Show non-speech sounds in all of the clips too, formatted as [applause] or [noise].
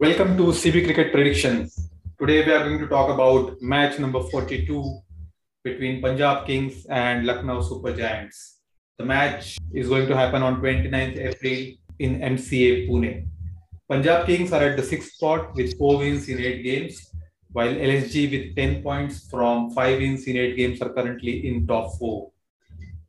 Welcome to CB Cricket Predictions. Today we are going to talk about match number 42 between Punjab Kings and Lucknow Super Giants. The match is going to happen on 29th April in MCA Pune. Punjab Kings are at the sixth spot with four wins in eight games, while LSG with 10 points from five wins in eight games are currently in top four.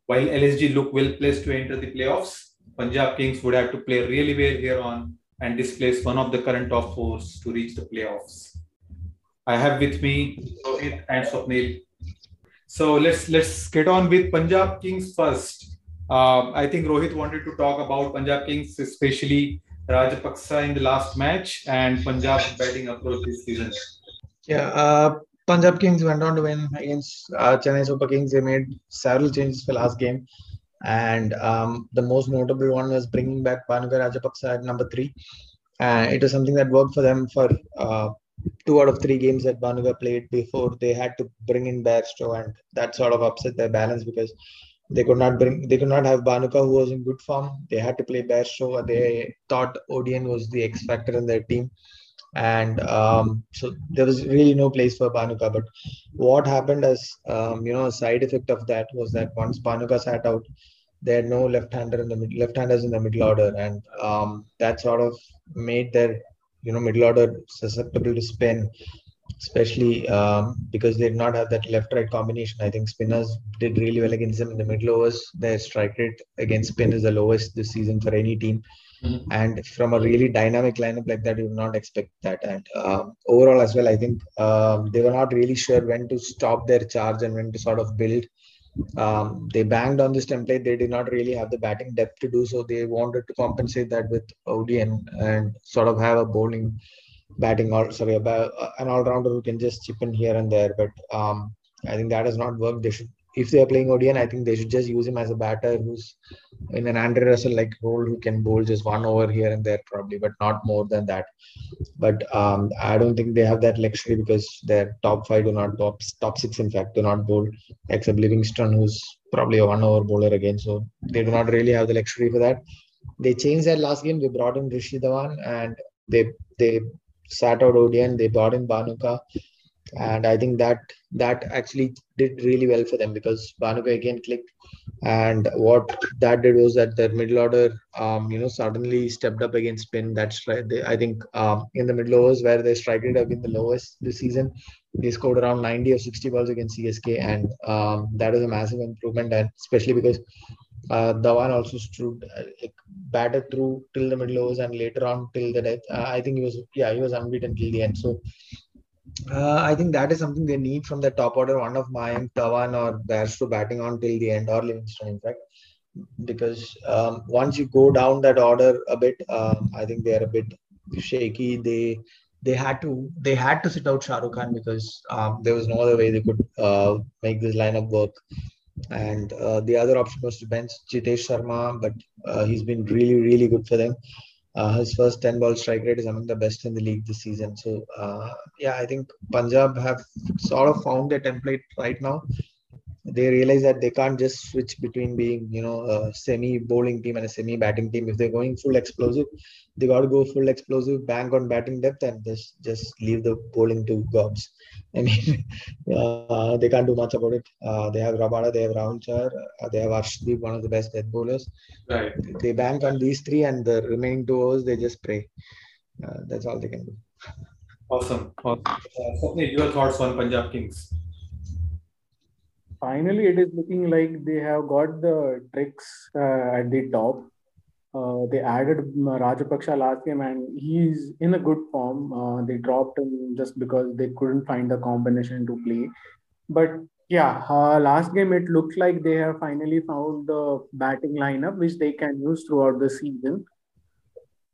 While LSG look well placed to enter the playoffs, Punjab Kings would have to play really well here on and displace one of the current top fours to reach the playoffs. I have with me Rohit and Swapnil. So let's let's get on with Punjab Kings first. Uh, I think Rohit wanted to talk about Punjab Kings, especially Rajapaksa in the last match and Punjab's batting approach this season. Yeah, uh, Punjab Kings went on to win against uh, Chennai Super Kings. They made several changes for last game and um, the most notable one was bringing back Bhanuka Rajapaksa at number three. Uh, it was something that worked for them for uh, two out of three games that Bhanuka played before they had to bring in Bairstow, and that sort of upset their balance because they could not bring they could not have Bhanuka who was in good form. They had to play Bairstow. They thought Odean was the X factor in their team. And um, so there was really no place for Bhanuka. But what happened as um, you know a side effect of that was that once Bhanuka sat out, they had no left-hander in the mid- left-handers in the middle order, and um, that sort of made their you know middle order susceptible to spin, especially um, because they did not have that left-right combination. I think spinners did really well against them in the middle overs. Their strike rate against spin is the lowest this season for any team. Mm-hmm. And from a really dynamic lineup like that, you would not expect that. And um, overall, as well, I think um, they were not really sure when to stop their charge and when to sort of build um, they banged on this template. They did not really have the batting depth to do so. They wanted to compensate that with Odean and and sort of have a bowling batting or sorry, an all rounder who can just chip in here and there. But um, I think that has not worked. They should if they are playing Odean, I think they should just use him as a batter who's in an Andre Russell like role who can bowl just one over here and there probably, but not more than that. But um, I don't think they have that luxury because their top five do not top top six in fact do not bowl except Livingstone who's probably a one over bowler again. So they do not really have the luxury for that. They changed that last game. They brought in Rishi Dhawan and they they sat out Odean. They brought in Bhanuka and I think that that actually did really well for them because Bhanuka again clicked, and what that did was that their middle order, um, you know, suddenly stepped up against spin. That's right. They, I think um, in the middle overs where their strike rate have been the lowest this season, they scored around 90 or 60 balls against CSK, and um, that is a massive improvement, and especially because. Uh, Dhawan also stood uh, like, batted through till the middle overs and later on till the death. Uh, I think he was yeah he was unbeaten till the end. So uh, I think that is something they need from the top order. One of Mayank, Dhawan, or Bairstow batting on till the end, or Livingstone, in fact. Because um, once you go down that order a bit, um, I think they are a bit shaky. They they had to they had to sit out Shah Khan because um, there was no other way they could uh, make this lineup work. And uh, the other option was to bench Jitesh Sharma, but uh, he's been really really good for them. Uh, his first 10 ball strike rate is among the best in the league this season. So, uh, yeah, I think Punjab have sort of found their template right now. They realize that they can't just switch between being, you know, a semi bowling team and a semi batting team. If they're going full explosive, they got to go full explosive, bank on batting depth, and just just leave the bowling to gobs. [laughs] I mean, uh, they can't do much about it. Uh, they have Rabada, they have Rahul Chahar, uh, they have Arshdeep, one of the best death bowlers. Right. They bank on these three, and the remaining two overs they just pray. Uh, that's all they can do. Awesome. awesome. Uh, your thoughts on Punjab Kings? Finally, it is looking like they have got the tricks uh, at the top uh, they added Rajapaksa last game and he's in a good form. Uh, they dropped him just because they couldn't find the combination to play. But yeah, uh, last game it looked like they have finally found the batting lineup which they can use throughout the season.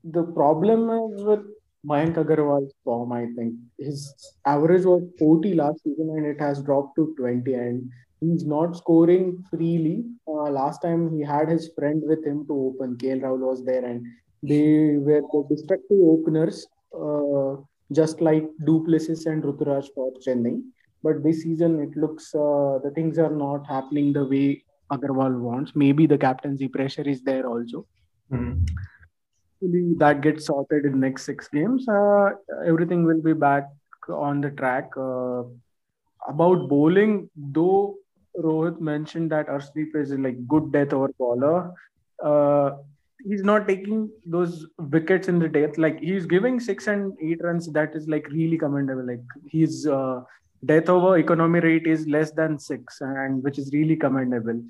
The problem is with Mayank Agarwal's form, I think. His average was 40 last season and it has dropped to 20. And he's not scoring freely. Uh, last time he had his friend with him to open. KL Rahul was there, and they were the destructive openers, uh, just like du Plessis and Ruturaj for Chennai. But this season, it looks uh, the things are not happening the way Agarwal wants. Maybe the captaincy pressure is there also. Mm-hmm. Hopefully that gets sorted in next six games. Uh, everything will be back on the track. Uh, about bowling, though Rohit mentioned that Arshdeep is like good death over bowler. Uh, he's not taking those wickets in the death. Like he's giving six and eight runs. That is like really commendable. Like his uh, death over economy rate is less than six, and which is really commendable.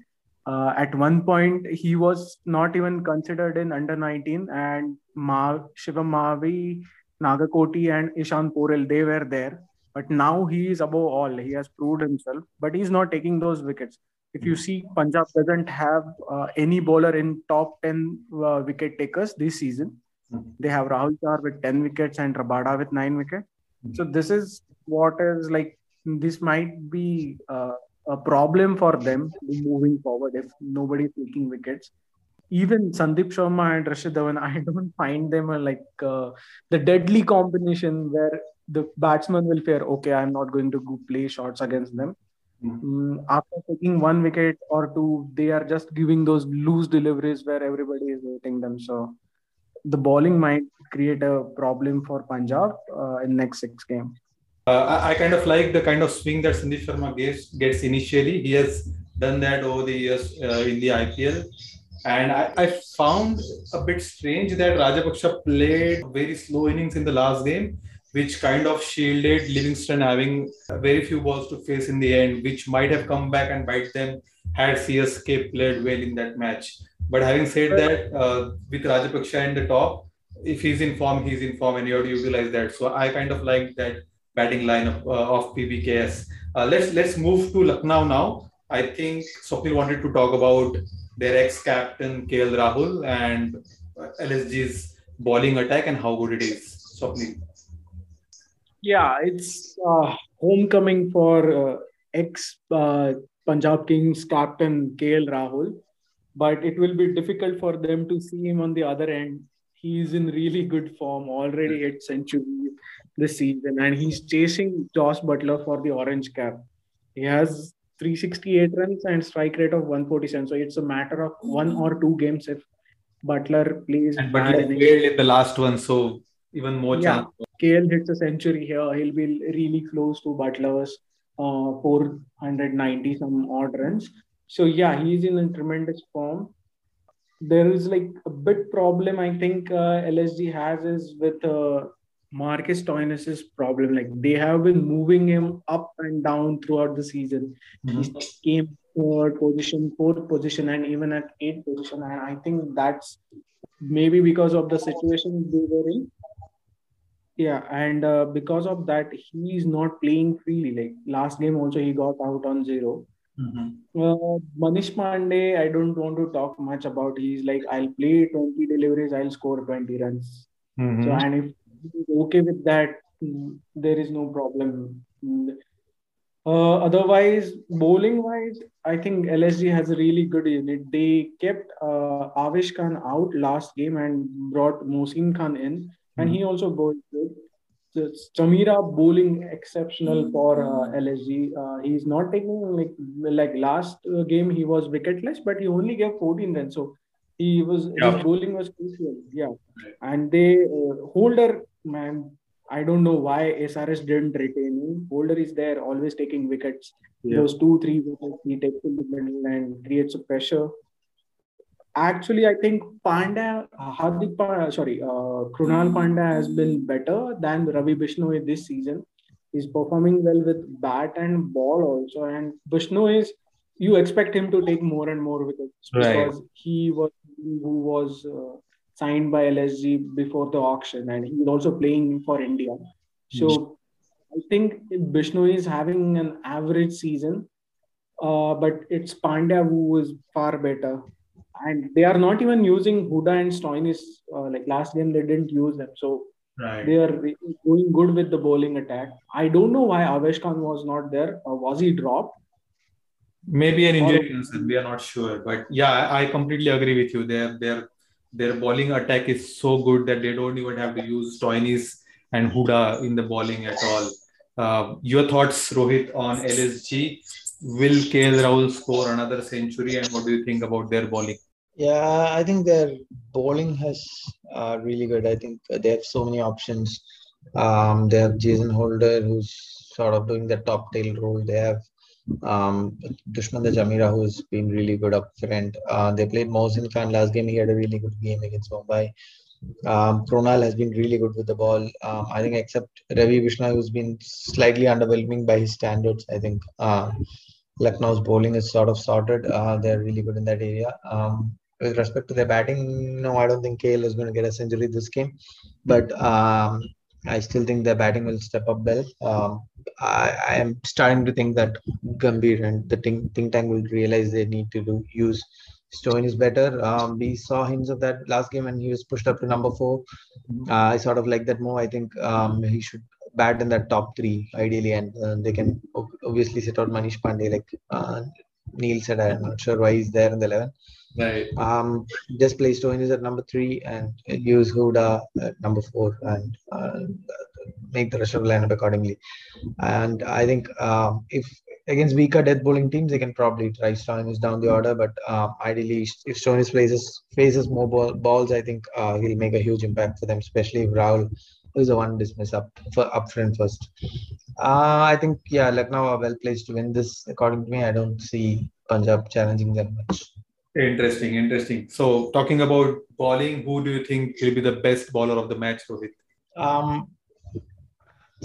Uh, at one point, he was not even considered in under 19, and Ma- Shivam Mavi, Nagarkoti, and Ishan Porel, they were there. But now he is above all. He has proved himself, but he's not taking those wickets. If you see, Punjab doesn't have uh, any bowler in top 10 uh, wicket takers this season. Mhm. They have Rahul Chahar with 10 wickets and Rabada with 9 wickets. So this is what is like, this might be uh, a problem for them moving forward if nobody is taking wickets. Even Sandeep Sharma and Rashid Dhawan, [laughs] I don't find them like uh, the deadly combination where the batsman will fear, okay, I'm not going to go play shots against them. Mhm. Mm, after taking one wicket or two, they are just giving those loose deliveries where everybody is hitting them. So the bowling might create a problem for Punjab uh, in next six games. Uh, I, I kind of like the kind of swing that Sandeep Sharma gets, gets initially. He has done that over the years uh, in the IPL. And I, I found a bit strange that Rajapaksa played very slow innings in the last game, which kind of shielded Livingstone having very few balls to face in the end, which might have come back and bite them had CSK played well in that match. But having said that, uh, with Rajapaksa in the top, if he's in form, he's in form, and you have to utilize that. So I kind of like that batting lineup uh, of PBKS. Uh, let's let's move to Lucknow now. I think Swapnil wanted to talk about their ex-captain KL Rahul and LSG's bowling attack and how good it is. Swapnil. Yeah, it's uh, homecoming for uh, ex uh, Punjab Kings captain KL Rahul, but it will be difficult for them to see him on the other end. He's in really good form, already eight centuries this season, and he's chasing Jos Buttler for the orange cap. He has 368 runs and strike rate of 147. So it's a matter of one or two games if Buttler plays And Buttler innings. failed in the last one, so even more Yeah. chance. KL hits a century here, he'll be really close to Buttler's uh, 490 some odd runs. So yeah, he's in a tremendous form. There is like a bit problem I think uh, LSG has is with uh, Marcus Stoinis's problem. Like they have been moving him up and down throughout the season. Mhm. He came third position, fourth position, and even at eighth position. And I think that's maybe because of the situation they were in. Yeah, and uh, because of that, he's not playing freely. Like last game, also he got out on zero. Mhm. Uh, Manish Pandey, I don't want to talk much about. He's like, I'll play 20 deliveries, I'll score 20 runs. Mhm. So, and if okay with that, mm, there is no problem. Mm. Uh, otherwise, bowling wise, I think LSG has a really good unit. They kept uh, Avesh Khan out last game and brought Mohsin Khan in, and he also bowled good. So, Chameera bowling exceptional for uh, LSG. Uh, he's not taking like like last uh, game he was wicketless, but he only gave 14 runs. So he was Yeah. his bowling was crucial. Yeah, and they uh, Holder man. I don't know why SRH didn't retain him. Holder is there, always taking wickets. Yeah. Those two, three wickets he takes in the middle and creates a pressure. Actually, I think Panda, Hardik Pandya, sorry, uh, Krunal Pandya has been better than Ravi Bishnoi this season. He's performing well with bat and ball also. And Bishnoi is, you expect him to take more and more wickets Right. because he was who was uh, signed by LSG before the auction, and he's also playing for India. So I think Bishnoi is having an average season, uh, but it's Pandya who is far better. And they are not even using Hooda and Stoinis. Uh, like last game, they didn't use them. So Right. they are re- doing good with the bowling attack. I don't know why Avesh Khan was not there. Uh, was he dropped? Maybe an injury concern. We are not sure, but yeah, I I completely agree with you. Their their their bowling attack is so good that they don't even have to use Stoinis and Hooda in the bowling at all. Uh, your thoughts, Rohit, on LSG? Will KL Rahul score another century, and what do you think about their bowling? Yeah, I think their bowling has uh, really good. I think they have so many options. Um, they have Jason Holder, who's sort of doing the top tail role. They have um, Dushmantha Chameera, who's been really good up front. Uh, they played Mohsin Khan last game. He had a really good game against Mumbai. Um, Krunal has been really good with the ball. Um, I think except Ravi Krishna, who's been slightly underwhelming by his standards. I think uh, Lucknow's bowling is sort of sorted. Uh, they're really good in that area. Um, with respect to their batting, no, I don't think KL is going to get a century this game, but um, I still think their batting will step up well. I, I, am starting to think that Gambhir and the think, think tank will realize they need to do use Stoinis better. Um, we saw hints of that last game and he was pushed up to number four. Uh, I sort of like that more. I think um, he should bat in that top three ideally, and uh, they can obviously set out Manish Pandey like uh, Neil said. I'm not sure why he's there in the eleven. Right. Um, just play Stoinis at number three and use Hooda at number four and uh, make the rest of the lineup accordingly. And I think um, if against weaker death bowling teams, they can probably try Stoinis down the order. But uh, ideally, if Stoinis faces faces more ball, balls, I think uh, he'll make a huge impact for them, especially if Rahul is the one dismiss up for up front first. Uh, I think yeah, Lucknow are well placed to win this. According to me, I don't see Punjab challenging them much. Interesting, interesting. So talking about bowling, who do you think will be the best bowler of the match, Rohit? Um,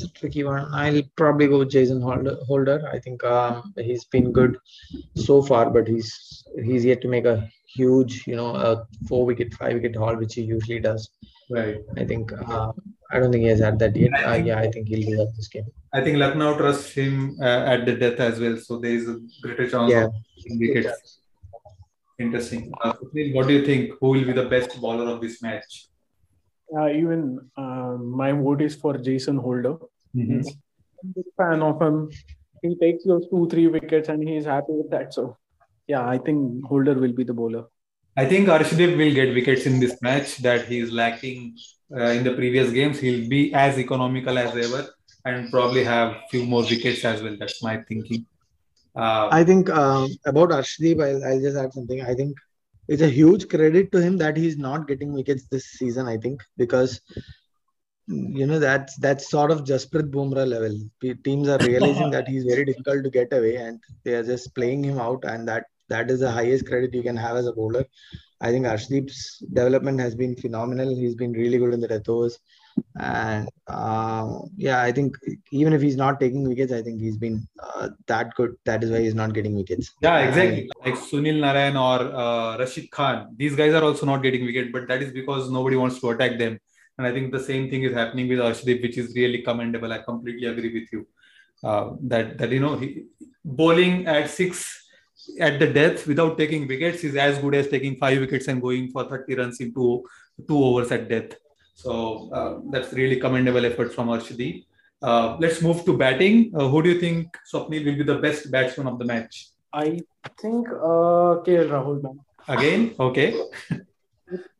it's a tricky one. I'll probably go with Jason Holder. I think um, he's been good so far, but he's he's yet to make a huge, you know, a four wicket, five wicket haul, which he usually does. Right. I think uh, I don't think he has had that yet. I uh, yeah, I think he'll do that this game. I think Lucknow trusts him uh, at the death as well, so there is a greater chance yeah. of wickets. Interesting. Uh, what do you think? Who will be the best bowler of this match? Uh, even uh, my vote is for Jason Holder. Mm-hmm. I'm a fan of him. He takes those two, three wickets and he's happy with that. So, yeah, I think Holder will be the bowler. I think Arshdeep will get wickets in this match that he is lacking uh, in the previous games. He'll be as economical as ever and probably have few more wickets as well. That's my thinking. Uh, I think um, about Arshdeep, I'll, I'll just add something. I think it's a huge credit to him that he's not getting wickets this season. I think because you know that's that's sort of Jasprit Bumrah level. Teams are realizing that he's very difficult to get away, and they are just playing him out, and that that is the highest credit you can have as a bowler. I think Arshdeep's development has been phenomenal. He's been really good in the death. And uh, yeah, I think even if he's not taking wickets, I think he's been that good. That is why he's not getting wickets. Yeah, exactly. Like Sunil Narayan or uh, Rashid Khan, these guys are also not getting wicket, but that is because nobody wants to attack them. And I think the same thing is happening with Arshdeep, which is really commendable. I completely agree with you. Uh, that that you know, he, bowling at six at the death without taking wickets is as good as taking five wickets and going for 30 runs in two, two overs at death. So uh, that's really commendable effort from Arshdeep. Uh, let's move to batting. Uh, who do you think, Swapnil, will be the best batsman of the match? I think uh, KL Rahul. Man. Again? Okay.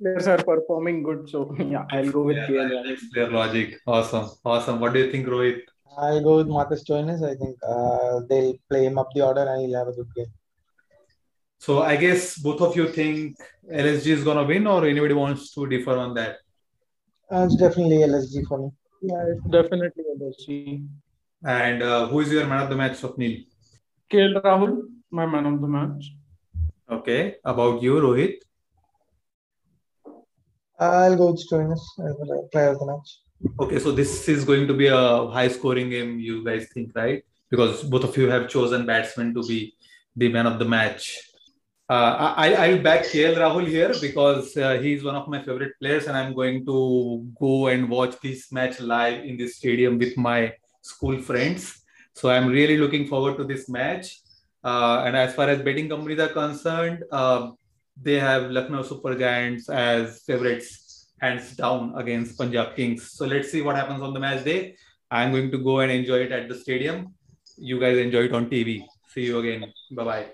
Players are performing good, so yeah, I'll go with yeah, KL Rahul. Clear logic. Awesome. Awesome. What do you think, Rohit? I'll go with Marcus Stoinis. I think uh, they'll play him up the order and he'll have a good game. So I guess both of you think LSG is gonna win, or anybody wants to differ on that? Uh, it's definitely LSG for me. Yeah, it's definitely LSG. And uh, who is your man of the match, Swapnil? KL Rahul, my man of the match. Okay. About you, Rohit? I'll go with Stoinis as the player of the match. Okay, so this is going to be a high scoring game, you guys think, right? Because both of you have chosen batsmen to be the man of the match. Uh, I, I'll back KL Rahul here because uh, he's one of my favorite players, and I'm going to go and watch this match live in this stadium with my school friends. So I'm really looking forward to this match. Uh, and as far as betting companies are concerned, uh, they have Lucknow Super Giants as favorites, hands down against Punjab Kings. So let's see what happens on the match day. I'm going to go and enjoy it at the stadium. You guys enjoy it on TV. See you again. Bye bye.